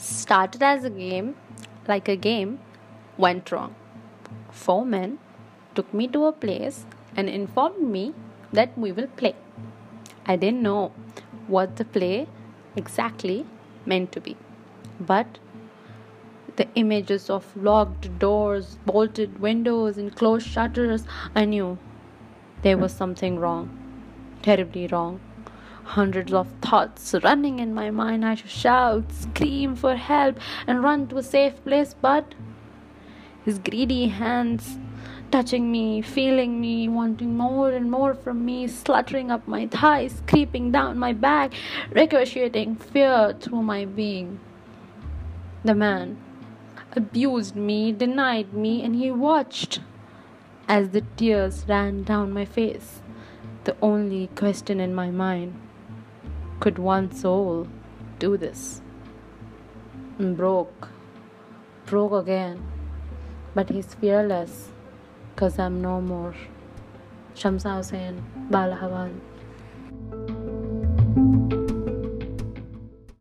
started as a game, like a game, went wrong. Four men took me to a place and informed me that we will play. I didn't know what the play exactly meant to be, but the images of locked doors, bolted windows, and closed shutters, I knew there was something wrong, terribly wrong. Hundreds of thoughts running in my mind. I should shout, scream for help, and run to a safe place, but his greedy hands touching me, feeling me, wanting more and more from me, sluttering up my thighs, creeping down my back, ricocheting fear through my being. The man abused me, denied me, and he watched as the tears ran down my face. The only question in my mind could one soul do this? And broke, broke again. But he's fearless, cause I'm no more. Shamsa Hussain, Bala Hawan.